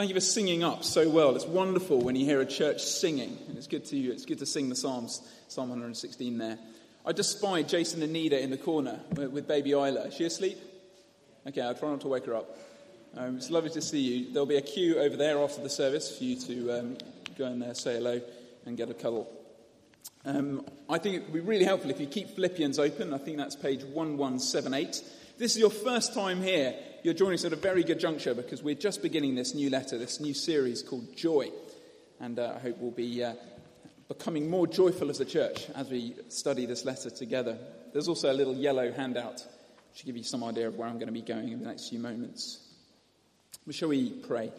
Thank you for singing up so well. It's wonderful when you hear a church singing, and it's good to it's good to sing the Psalms, Psalm 116 there. I just spied Jason and Nida in the corner with, with baby Isla. Is she asleep? Okay, I'll try not to wake her up. Um, it's lovely to see you. There'll be a queue over there after the service for you to um, go in there, say hello, and get a cuddle. Um, I think it would be really helpful if you keep Philippians open. I think that's page 1178. This is your first time here. You're joining us at a very good juncture because we're just beginning this new letter, this new series called Joy. And uh, I hope we'll be uh, becoming more joyful as a church as we study this letter together. There's also a little yellow handout to give you some idea of where I'm going to be going in the next few moments. But shall we pray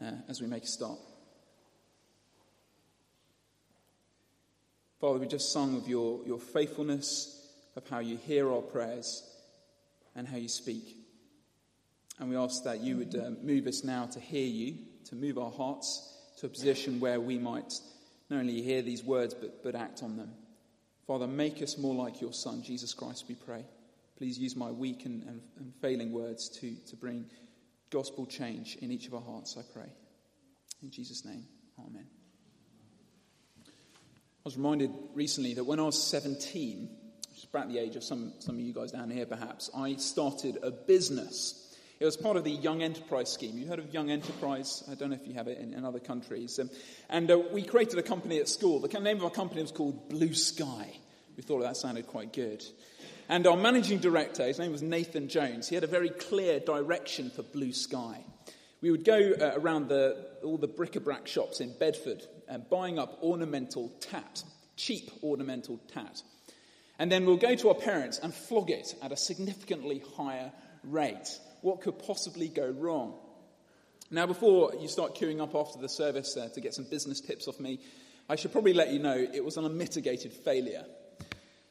uh, as we make a start? Father, we just sung of your, your faithfulness, of how you hear our prayers and how you speak. And we ask that you would uh, move us now to hear you, to move our hearts to a position where we might not only hear these words, but, but act on them. Father, make us more like your Son, Jesus Christ, we pray. Please use my weak and, and, and failing words to, to bring gospel change in each of our hearts, I pray. In Jesus' name, amen. I was reminded recently that when I was 17, which is about the age of some, some of you guys down here perhaps, I started a business. It was part of the Young Enterprise Scheme. You heard of Young Enterprise? I don't know if you have it in, in other countries. Um, and uh, we created a company at school. The name of our company was called Blue Sky. We thought that sounded quite good. And our managing director, his name was Nathan Jones, he had a very clear direction for Blue Sky. We would go uh, around the, all the bric-a-brac shops in Bedford and buying up ornamental tat, cheap ornamental tat. And then we'll go to our parents and flog it at a significantly higher rate. What could possibly go wrong? Now, before you start queuing up after the service uh, to get some business tips off me, I should probably let you know it was an unmitigated failure.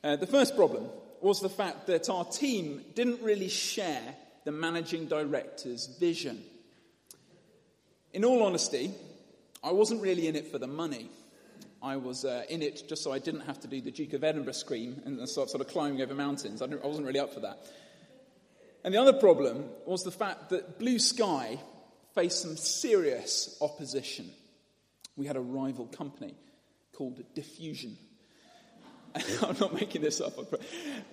Uh, the first problem was the fact that our team didn't really share the managing director's vision. In all honesty, I wasn't really in it for the money. I was uh, in it just so I didn't have to do the Duke of Edinburgh scream and start sort of climbing over mountains. I, I wasn't really up for that. And the other problem was the fact that Blue Sky faced some serious opposition. We had a rival company called Diffusion. I'm not making this up.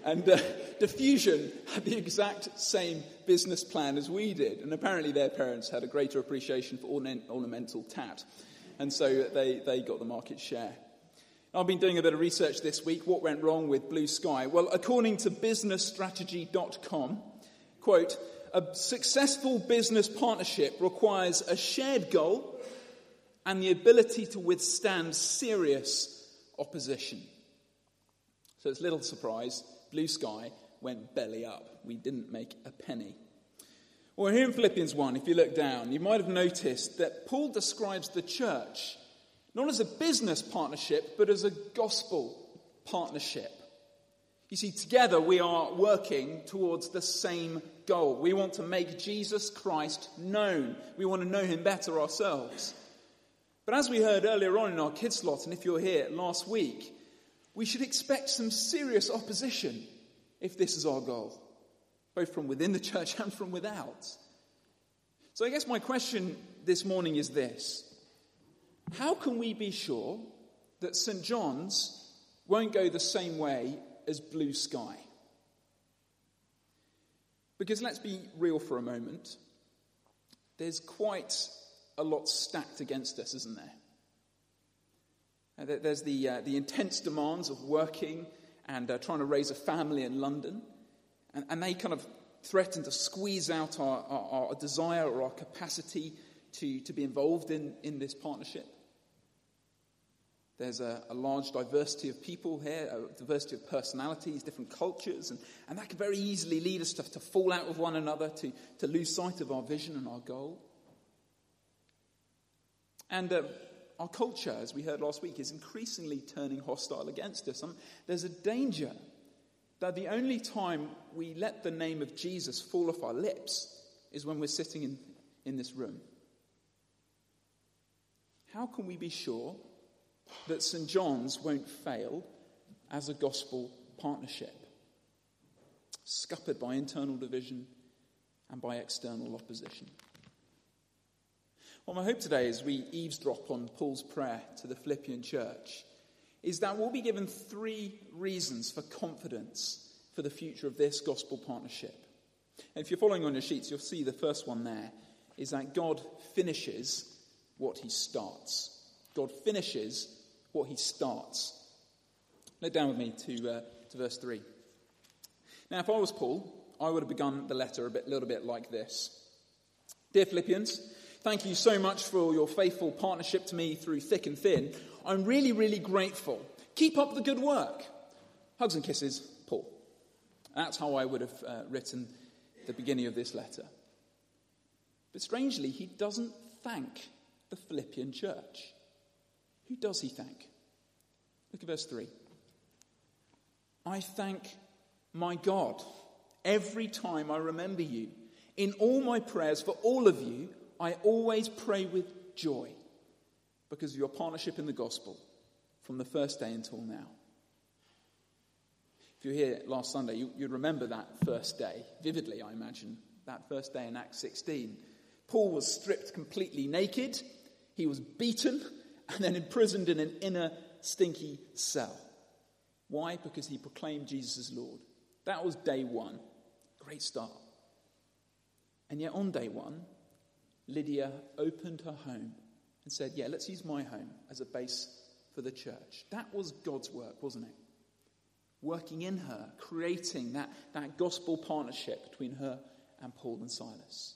And uh, Diffusion had the exact same business plan as we did. And apparently their parents had a greater appreciation for ornamental tat. And so they, they got the market share. I've been doing a bit of research this week. What went wrong with Blue Sky? Well, according to businessstrategy.com, quote, a successful business partnership requires a shared goal and the ability to withstand serious opposition. So it's little surprise, Blue Sky went belly up. We didn't make a penny. Well, here in Philippians 1, if you look down, you might have noticed that Paul describes the church not as a business partnership, but as a gospel partnership. You see, together we are working towards the same goal. We want to make Jesus Christ known. We want to know him better ourselves. But as we heard earlier on in our kids' lot, and if you're here last week, we should expect some serious opposition if this is our goal, both from within the church and from without. So I guess my question this morning is this How can we be sure that St. John's won't go the same way as blue sky? Because let's be real for a moment. There's quite a lot stacked against us, isn't there? Uh, there's the, uh, the intense demands of working and uh, trying to raise a family in London. And, and they kind of threaten to squeeze out our, our, our desire or our capacity to, to be involved in, in this partnership. There's a, a, large diversity of people here, a diversity of personalities, different cultures, and, and that could very easily lead us to, to fall out with one another, to, to lose sight of our vision and our goal. And uh, our culture, as we heard last week, is increasingly turning hostile against us. And there's a danger that the only time we let the name of Jesus fall off our lips is when we're sitting in, in this room. How can we be sure that St. John's won't fail as a gospel partnership, scuppered by internal division and by external opposition? Well, my hope today as we eavesdrop on Paul's prayer to the Philippian church is that we'll be given three reasons for confidence for the future of this gospel partnership. And if you're following on your sheets, you'll see the first one there is that God finishes what he starts. God finishes what he starts. Look down with me to, uh, to verse 3. Now, if I was Paul, I would have begun the letter a bit, little bit like this Dear Philippians, Thank you so much for your faithful partnership to me through thick and thin. I'm really, really grateful. Keep up the good work. Hugs and kisses, Paul. That's how I would have uh, written the beginning of this letter. But strangely, he doesn't thank the Philippian church. Who does he thank? Look at verse 3. I thank my God every time I remember you. In all my prayers for all of you, I always pray with joy because of your partnership in the gospel from the first day until now. If you were here last Sunday, you, would remember that first day vividly, I imagine. That first day in Acts 16. Paul was stripped completely naked, he was beaten, and then imprisoned in an inner stinky cell. Why? Because he proclaimed Jesus as Lord. That was day one. Great start. And yet, on day one, Lydia opened her home and said, Yeah, let's use my home as a base for the church. That was God's work, wasn't it? Working in her, creating that, that gospel partnership between her and Paul and Silas.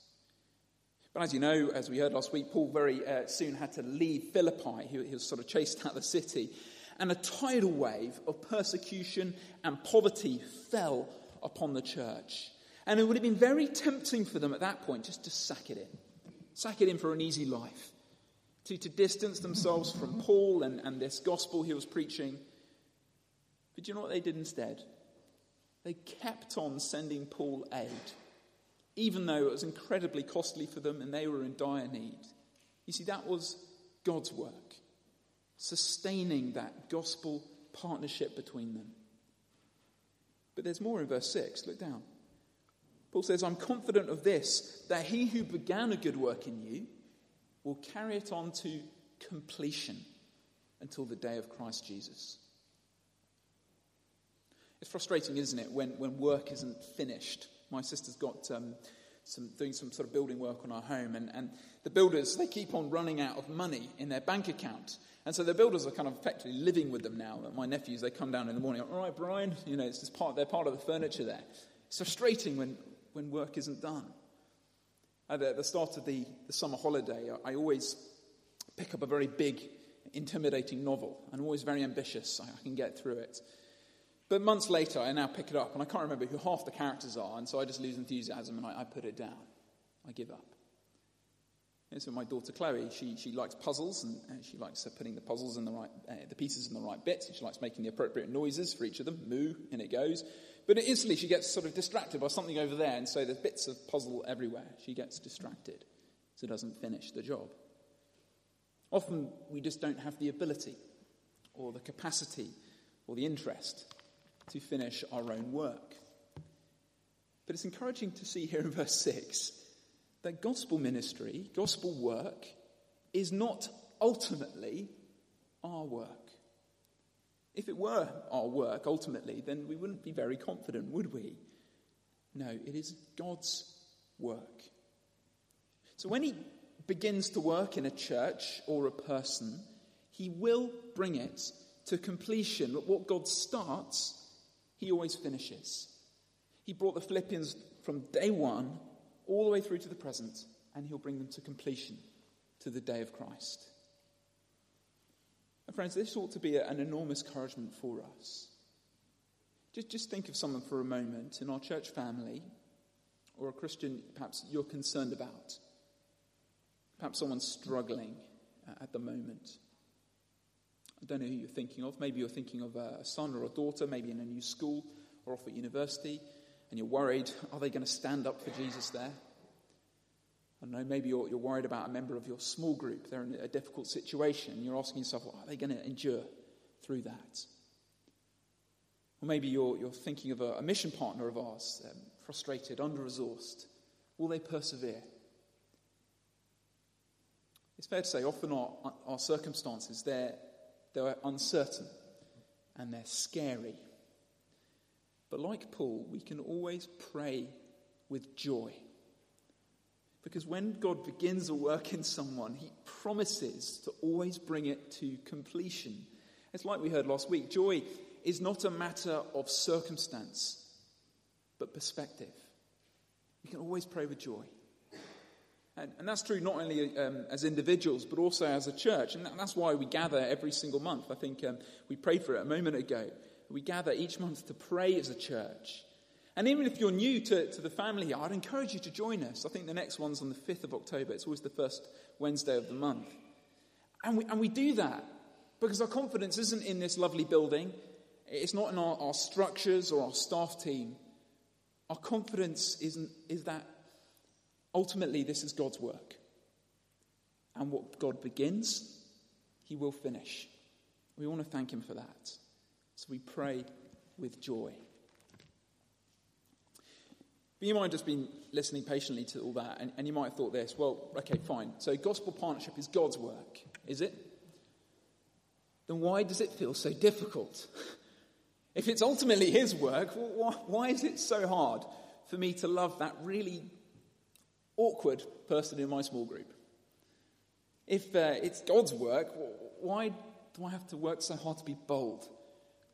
But as you know, as we heard last week, Paul very uh, soon had to leave Philippi. He, he was sort of chased out of the city. And a tidal wave of persecution and poverty fell upon the church. And it would have been very tempting for them at that point just to sack it in sack it in for an easy life, to, to distance themselves from Paul and, and this gospel he was preaching. But you know what they did instead? They kept on sending Paul aid, even though it was incredibly costly for them and they were in dire need. You see, that was God's work, sustaining that gospel partnership between them. But there's more in verse 6. Look down. Paul says, I'm confident of this, that he who began a good work in you will carry it on to completion until the day of Christ Jesus. It's frustrating, isn't it, when, when work isn't finished? My sister's got um, some, doing some sort of building work on our home, and, and the builders, they keep on running out of money in their bank account. And so the builders are kind of effectively living with them now. My nephews, they come down in the morning, all right, Brian, you know, it's just part, they're part of the furniture there. It's frustrating when, when work isn't done. At the start of the, the summer holiday, I always pick up a very big, intimidating novel. I'm always very ambitious. I can get through it. But months later, I now pick it up, and I can't remember who half the characters are, and so I just lose enthusiasm and I, I put it down. I give up. And so my daughter Chloe, she, she likes puzzles, and uh, she likes uh, putting the puzzles in the right, uh, the pieces in the right bits. She likes making the appropriate noises for each of them. Moo, in it goes. But instantly she gets sort of distracted by something over there, and so there's bits of puzzle everywhere. She gets distracted, so doesn't finish the job. Often we just don't have the ability, or the capacity, or the interest to finish our own work. But it's encouraging to see here in verse 6 that gospel ministry, gospel work, is not ultimately our work. If it were our work ultimately, then we wouldn't be very confident, would we? No, it is God's work. So when He begins to work in a church or a person, He will bring it to completion. What God starts, He always finishes. He brought the Philippians from day one all the way through to the present, and He'll bring them to completion to the day of Christ. And friends, this ought to be an enormous encouragement for us. Just, just think of someone for a moment in our church family or a Christian perhaps you're concerned about. Perhaps someone's struggling uh, at the moment. I don't know who you're thinking of. Maybe you're thinking of a son or a daughter, maybe in a new school or off at university, and you're worried are they going to stand up for Jesus there? I don't know, maybe you're, you're worried about a member of your small group. They're in a difficult situation. You're asking yourself, well, are they going to endure through that? Or maybe you're, you're thinking of a, a mission partner of ours, um, frustrated, under resourced. Will they persevere? It's fair to say often our, our circumstances, they're, they're uncertain and they're scary. But like Paul, we can always pray with joy. Because when God begins a work in someone, he promises to always bring it to completion. It's like we heard last week joy is not a matter of circumstance, but perspective. We can always pray with joy. And, and that's true not only um, as individuals, but also as a church. And that's why we gather every single month. I think um, we prayed for it a moment ago. We gather each month to pray as a church. And even if you're new to, to the family I'd encourage you to join us. I think the next one's on the 5th of October. It's always the first Wednesday of the month. And we, and we do that because our confidence isn't in this lovely building, it's not in our, our structures or our staff team. Our confidence isn't, is that ultimately this is God's work. And what God begins, He will finish. We want to thank Him for that. So we pray with joy. But you might have just been listening patiently to all that, and, and you might have thought this well, okay, fine. So gospel partnership is God's work, is it? Then why does it feel so difficult? if it's ultimately His work, why, why is it so hard for me to love that really awkward person in my small group? If uh, it's God's work, why do I have to work so hard to be bold,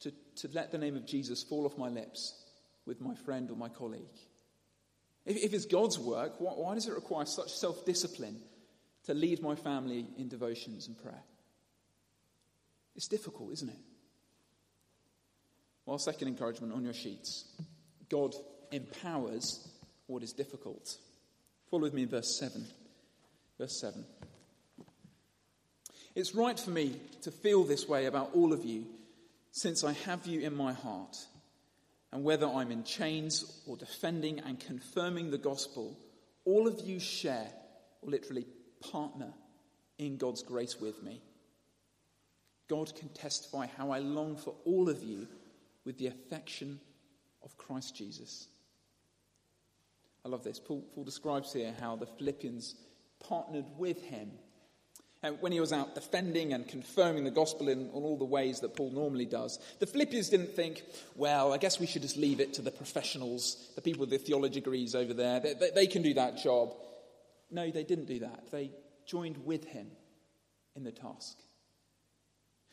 to, to let the name of Jesus fall off my lips with my friend or my colleague? If, if it's God's work, why, why does it require such self discipline to lead my family in devotions and prayer? It's difficult, isn't it? Well, second encouragement on your sheets God empowers what is difficult. Follow with me in verse 7. Verse 7. It's right for me to feel this way about all of you, since I have you in my heart. And whether I'm in chains or defending and confirming the gospel, all of you share, or literally partner, in God's grace with me. God can testify how I long for all of you with the affection of Christ Jesus. I love this. Paul, Paul describes here how the Philippians partnered with him and when he was out defending and confirming the gospel in, all the ways that Paul normally does, the Philippians didn't think, well, I guess we should just leave it to the professionals, the people with the theology degrees over there. They, they, they can do that job. No, they didn't do that. They joined with him in the task.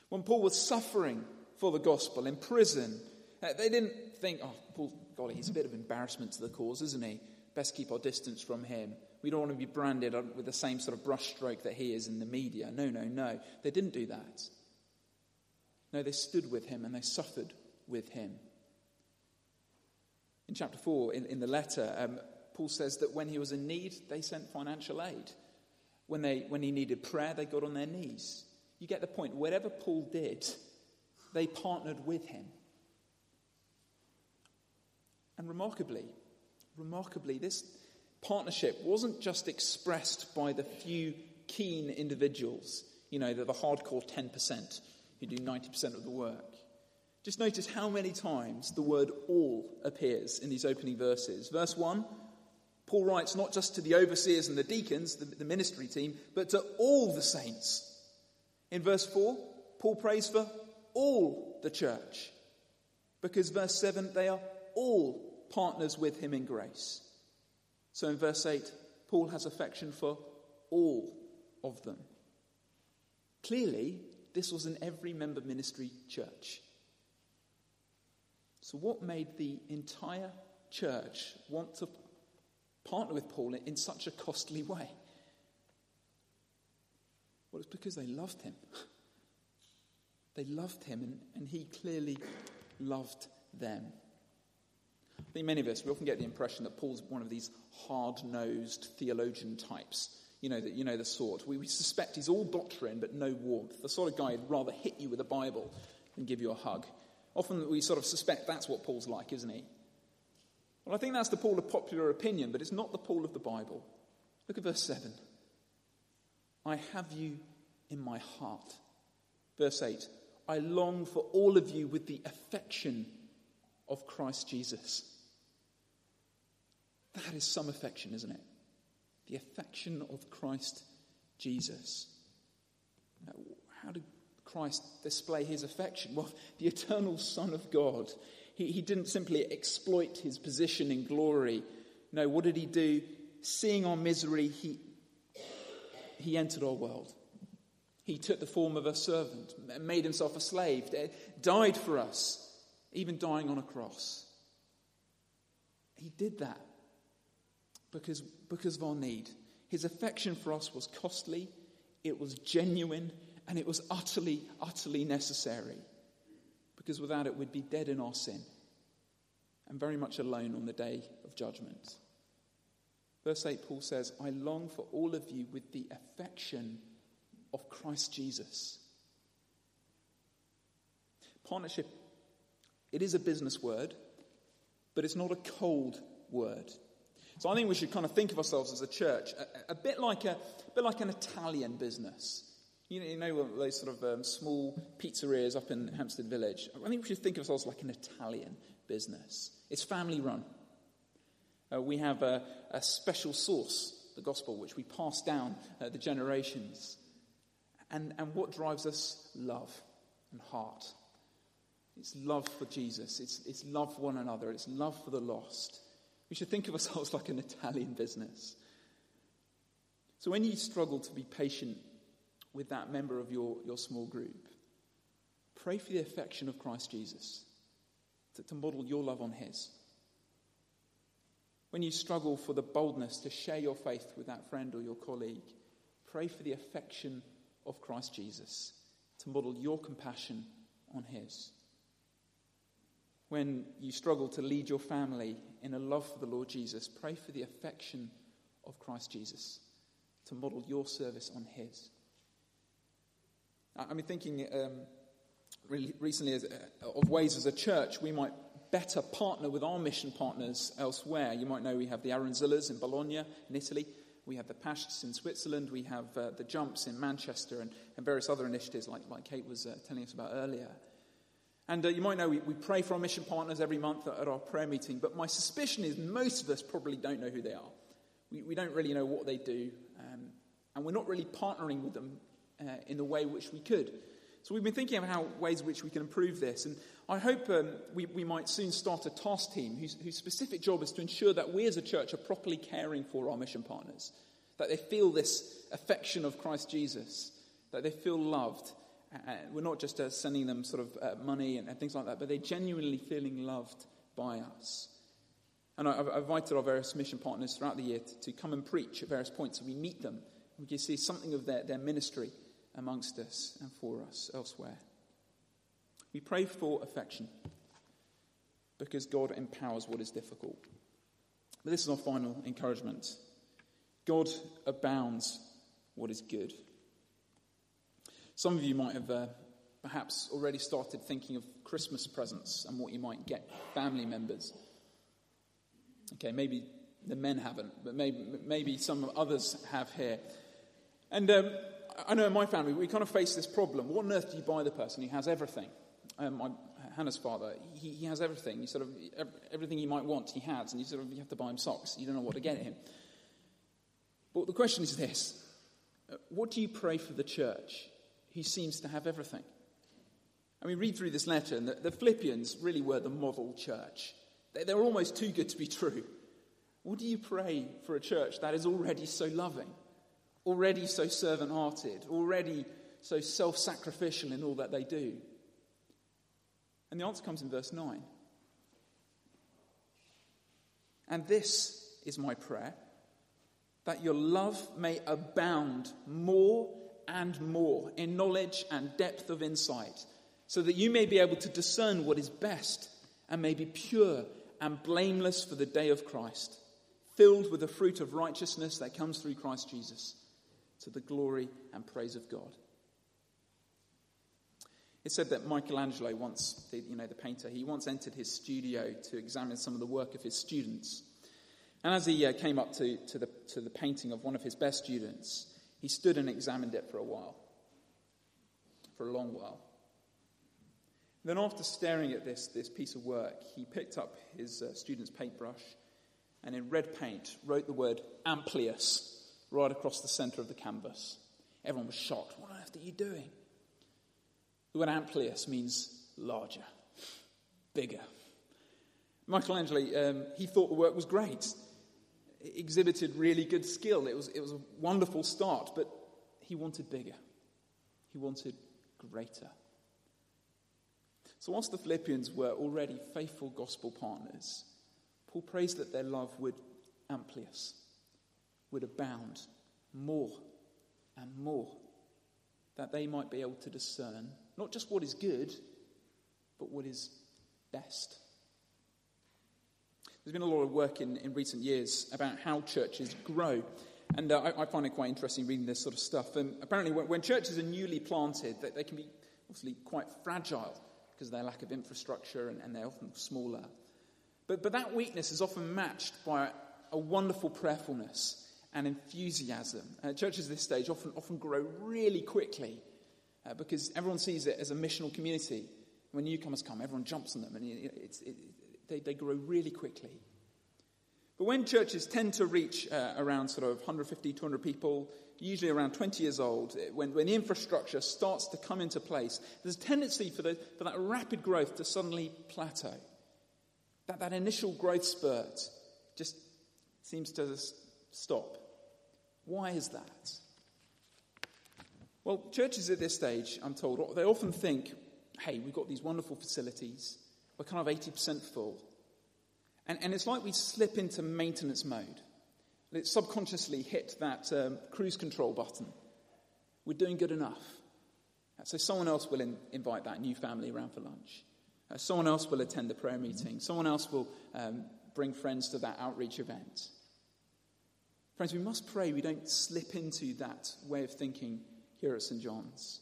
When Paul was suffering for the gospel in prison, uh, they didn't think, oh, Paul, golly, he's a bit of embarrassment to the cause, isn't he? Best keep our distance from him. We don't want to be branded with the same sort of brushstroke that he is in the media. No, no, no. They didn't do that. No, they stood with him and they suffered with him. In chapter 4, in, in the letter, um, Paul says that when he was in need, they sent financial aid. When, they, when he needed prayer, they got on their knees. You get the point. Whatever Paul did, they partnered with him. And remarkably, remarkably, this, partnership wasn't just expressed by the few keen individuals, you know, the, the hardcore 10% who do 90% of the work. Just notice how many times the word all appears in these opening verses. Verse 1, Paul writes not just to the overseers and the deacons, the, the ministry team, but to all the saints. In verse 4, Paul prays for all the church. Because verse 7, they are all partners with him in grace. So in verse 8, Paul has affection for all of them. Clearly, this was in every member ministry church. So, what made the entire church want to partner with Paul in such a costly way? Well, it's because they loved him. They loved him, and, and he clearly loved them. I think many of us, we often get the impression that Paul's one of these hard nosed theologian types. You know, that, you know the sort. We, we suspect he's all doctrine but no warmth. The sort of guy who'd rather hit you with a Bible than give you a hug. Often we sort of suspect that's what Paul's like, isn't he? Well, I think that's the Paul of popular opinion, but it's not the Paul of the Bible. Look at verse 7. I have you in my heart. Verse 8. I long for all of you with the affection of Christ Jesus. That is some affection, isn't it? The affection of Christ Jesus. How did Christ display his affection? Well, the eternal Son of God. He, he didn't simply exploit his position in glory. No, what did he do? Seeing our misery, he, he entered our world. He took the form of a servant, made himself a slave, died for us, even dying on a cross. He did that because, because of our need. His affection for us was costly, it was genuine, and it was utterly, utterly necessary. Because without it, we'd be dead in our sin and very much alone on the day of judgment. Verse 8, Paul says, I long for all of you with the affection of Christ Jesus. Partnership, it is a business word, but it's not a cold word. So I think we should kind of think of ourselves as a church, a, a bit like a, a, bit like an Italian business. You know, you know those sort of um, small pizzerias up in Hampstead Village. I think we should think of ourselves like an Italian business. It's family run. Uh, we have a, a, special sauce, the gospel, which we pass down uh, the generations. And, and what drives us? Love and heart. It's love for Jesus. It's, it's love for one another. It's love for the lost. We should think of ourselves like an Italian business. So when you struggle to be patient with that member of your, your small group, pray for the affection of Christ Jesus to, to model your love on his. When you struggle for the boldness to share your faith with that friend or your colleague, pray for the affection of Christ Jesus to model your compassion on his. When you struggle to lead your family in a love for the Lord Jesus, pray for the affection of Christ Jesus to model your service on his. I've been thinking um, recently uh, of ways as a church we might better partner with our mission partners elsewhere. You might know we have the Aranzillas in Bologna, in Italy. We have the Pashts in Switzerland. We have uh, the Jumps in Manchester and, and, various other initiatives like, like Kate was uh, telling us about earlier. And uh, you might know we, we, pray for our mission partners every month at, at, our prayer meeting, but my suspicion is most of us probably don't know who they are. We, we don't really know what they do, um, and we're not really partnering with them uh, in the way which we could. So we've been thinking of how ways which we can improve this, and I hope um, we, we, might soon start a task team whose, whose specific job is to ensure that we as a church are properly caring for our mission partners, that they feel this affection of Christ Jesus, that they feel loved. Uh, we're not just uh, sending them sort of uh, money and, and, things like that, but they're genuinely feeling loved by us. And I, have invited our various mission partners throughout the year to, to, come and preach at various points. So we meet them. We can see something of their, their ministry amongst us and for us elsewhere. We pray for affection because God empowers what is difficult. But this is our final encouragement God abounds what is good. Some of you might have uh, perhaps already started thinking of Christmas presents and what you might get family members. Okay, maybe the men haven't, but maybe, maybe some others have here. And um, I know in my family, we kind of face this problem. What on earth do you buy the person who has everything? um, my, Hannah's father, he, he, has everything. He sort of everything he might want, he has, and you sort of you have to buy him socks. You don't know what to get him. But the question is this: What do you pray for the church? He seems to have everything. I mean, read through this letter, and the, the Philippians really were the model church. They, they were almost too good to be true. What do you pray for a church that is already so loving, already so servant hearted, already so self sacrificial in all that they do? And the answer comes in verse 9. And this is my prayer that your love may abound more and more in knowledge and depth of insight, so that you may be able to discern what is best and may be pure and blameless for the day of Christ, filled with the fruit of righteousness that comes through Christ Jesus, to the glory and praise of God. It said that Michelangelo once, you know, the painter, he once entered his studio to examine some of the work of his students. And as he uh, came up to, to, the, to the painting of one of his best students, he stood and examined it for a while, for a long while. Then, after staring at this, this piece of work, he picked up his uh, student's paintbrush and in red paint wrote the word Amplius right across the center of the canvas. Everyone was shocked. What on earth are you doing? The word amplius means larger, bigger. Michelangelo, um, he thought the work was great. It exhibited really good skill. It was, it was a wonderful start, but he wanted bigger. He wanted greater. So, whilst the Philippians were already faithful gospel partners, Paul prays that their love would amplius, would abound more and more, that they might be able to discern not just what is good, but what is best. There's been a lot of work in, in recent years about how churches grow. And uh, I, I, find it quite interesting reading this sort of stuff. And apparently, when, when churches are newly planted, they, they, can be obviously quite fragile because of their lack of infrastructure and, and they're often smaller. But, but that weakness is often matched by a wonderful prayerfulness and enthusiasm. Uh, churches at this stage often, often grow really quickly uh, because everyone sees it as a missional community. When newcomers come, everyone jumps on them and it, it, they, they grow really quickly. But when churches tend to reach uh, around sort of 150, 200 people, usually around 20 years old, when, when the infrastructure starts to come into place, there's a tendency for, the, for that rapid growth to suddenly plateau. That, that initial growth spurt just seems to stop. Why is that? Well, churches at this stage, I'm told, they often think, hey, we've got these wonderful facilities, we're kind of 80% full. And, and it's like we slip into maintenance mode. It subconsciously hit that um, cruise control button. We're doing good enough. So someone else will in, invite that new family around for lunch. Uh, someone else will attend the prayer meeting. Someone else will um, bring friends to that outreach event. Friends, we must pray we don't slip into that way of thinking here at St. John's.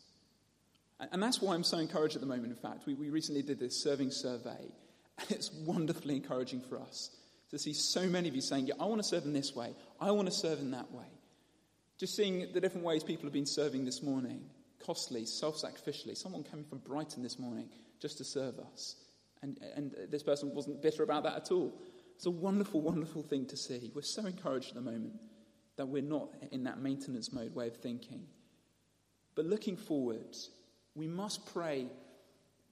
And, that's why I'm so encouraged at the moment, in fact. We, we recently did this serving survey, and it's wonderfully encouraging for us to see so many of you saying, Yeah, I want to serve in this way, I want to serve in that way. Just seeing the different ways people have been serving this morning costly, self sacrificially. Someone coming from Brighton this morning just to serve us. And, and this person wasn't bitter about that at all. It's a wonderful, wonderful thing to see. We're so encouraged at the moment that we're not in that maintenance mode way of thinking. But looking forward, we must pray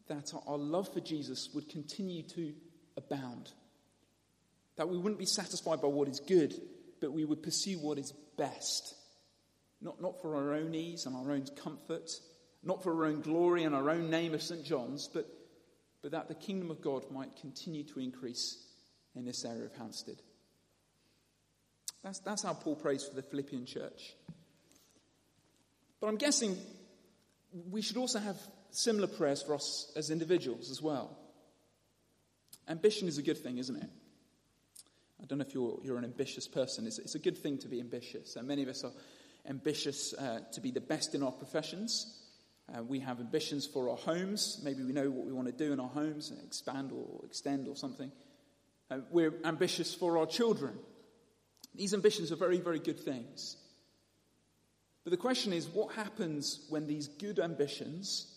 that our love for Jesus would continue to abound. That we wouldn't be satisfied by what is good, but we would pursue what is best. Not, not for our own ease and our own comfort, not for our own glory and our own name of St. John's, but, but that the kingdom of God might continue to increase in this area of Hampstead. That's, that's how Paul prays for the Philippian church. But I'm guessing we should also have similar prayers for us as individuals as well. Ambition is a good thing, isn't it? I don't know if you're, you're an ambitious person. It's, it's a good thing to be ambitious. And many of us are ambitious uh, to be the best in our professions. Uh, we have ambitions for our homes. Maybe we know what we want to do in our homes, and expand or extend or something. Uh, we're ambitious for our children. These ambitions are very, very good things. But the question is what happens when these good ambitions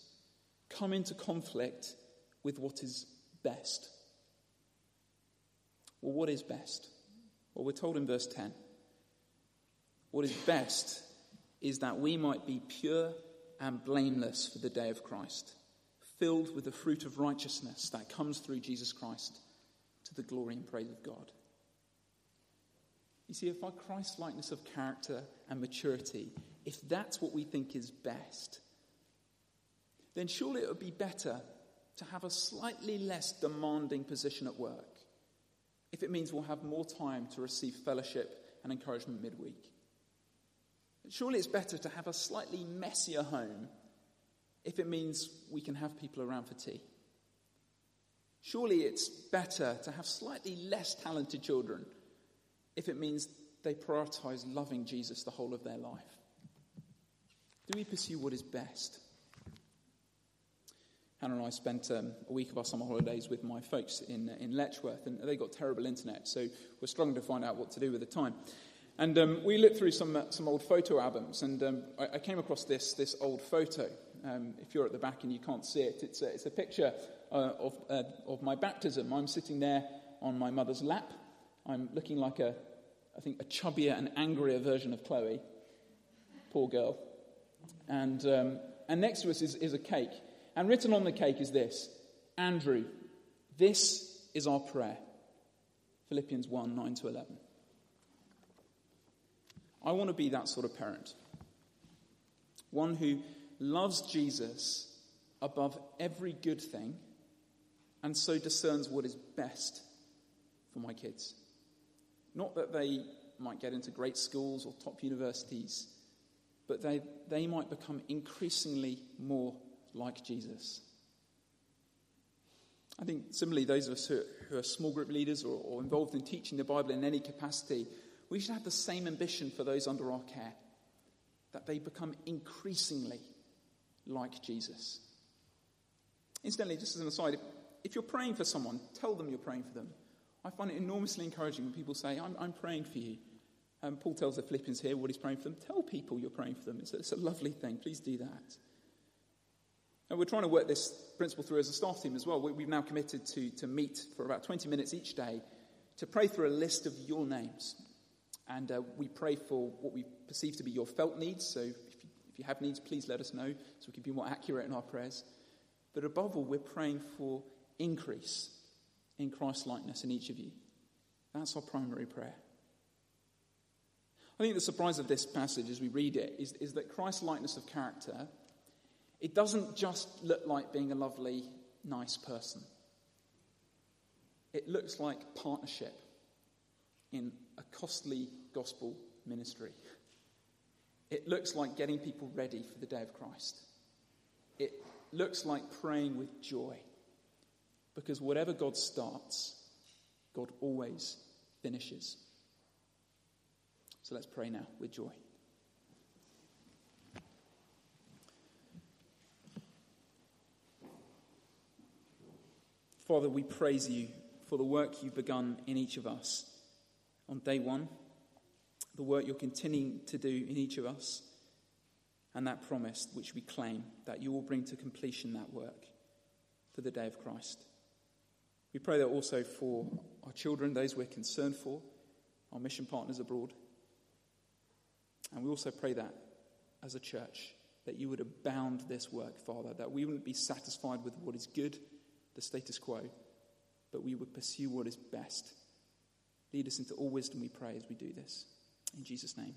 come into conflict with what is best? Well, what is best? Well, we're told in verse 10 what is best is that we might be pure and blameless for the day of Christ, filled with the fruit of righteousness that comes through Jesus Christ to the glory and praise of God. You see, if our Christ likeness of character and maturity if that's what we think is best, then surely it would be better to have a slightly less demanding position at work if it means we'll have more time to receive fellowship and encouragement midweek. Surely it's better to have a slightly messier home if it means we can have people around for tea. Surely it's better to have slightly less talented children if it means they prioritize loving Jesus the whole of their life. Do we pursue what is best? Hannah and I spent um, a week of our summer holidays with my folks in, uh, in Letchworth, and they got terrible internet, so we're struggling to find out what to do with the time. And um, we looked through some, uh, some old photo albums, and um, I, I, came across this, this old photo. Um, if you're at the back and you can't see it, it's a, it's a picture uh, of, uh, of my baptism. I'm sitting there on my mother's lap. I'm looking like a, I think, a chubbier and angrier version of Chloe. Poor girl. And, um, and next to us is, is a cake. And written on the cake is this Andrew, this is our prayer. Philippians 1 9 to 11. I want to be that sort of parent. One who loves Jesus above every good thing and so discerns what is best for my kids. Not that they might get into great schools or top universities, but they, they might become increasingly more like Jesus. I think similarly, those of us who, who are small group leaders or, or involved in teaching the Bible in any capacity, we should have the same ambition for those under our care that they become increasingly like Jesus. Incidentally, just as an aside, if, if, you're praying for someone, tell them you're praying for them. I find it enormously encouraging when people say, I'm, I'm praying for you. Um, Paul tells the Philippians here what he's praying for them. Tell people you're praying for them. It's a, it's a lovely thing. Please do that. And we're trying to work this principle through as a staff team as well. We, we've now committed to, to meet for about 20 minutes each day to pray through a list of your names. And uh, we pray for what we perceive to be your felt needs. So if you, if you have needs, please let us know so we can be more accurate in our prayers. But above all, we're praying for increase in Christ likeness in each of you. That's our primary prayer. I think the surprise of this passage as we read it is, is that Christ's likeness of character, it doesn't just look like being a lovely, nice person. It looks like partnership in a costly gospel ministry. It looks like getting people ready for the day of Christ. It looks like praying with joy. Because whatever God starts, God always finishes. So let's pray now with joy. Father, we praise you for the work you've begun in each of us on day one, the work you're continuing to do in each of us, and that promise which we claim that you will bring to completion that work for the day of Christ. We pray that also for our children, those we're concerned for, our mission partners abroad. And we also pray that as a church, that you would abound this work, Father, that we wouldn't be satisfied with what is good, the status quo, but we would pursue what is best Lead us into all wisdom, we pray, as we do this. In Jesus' name.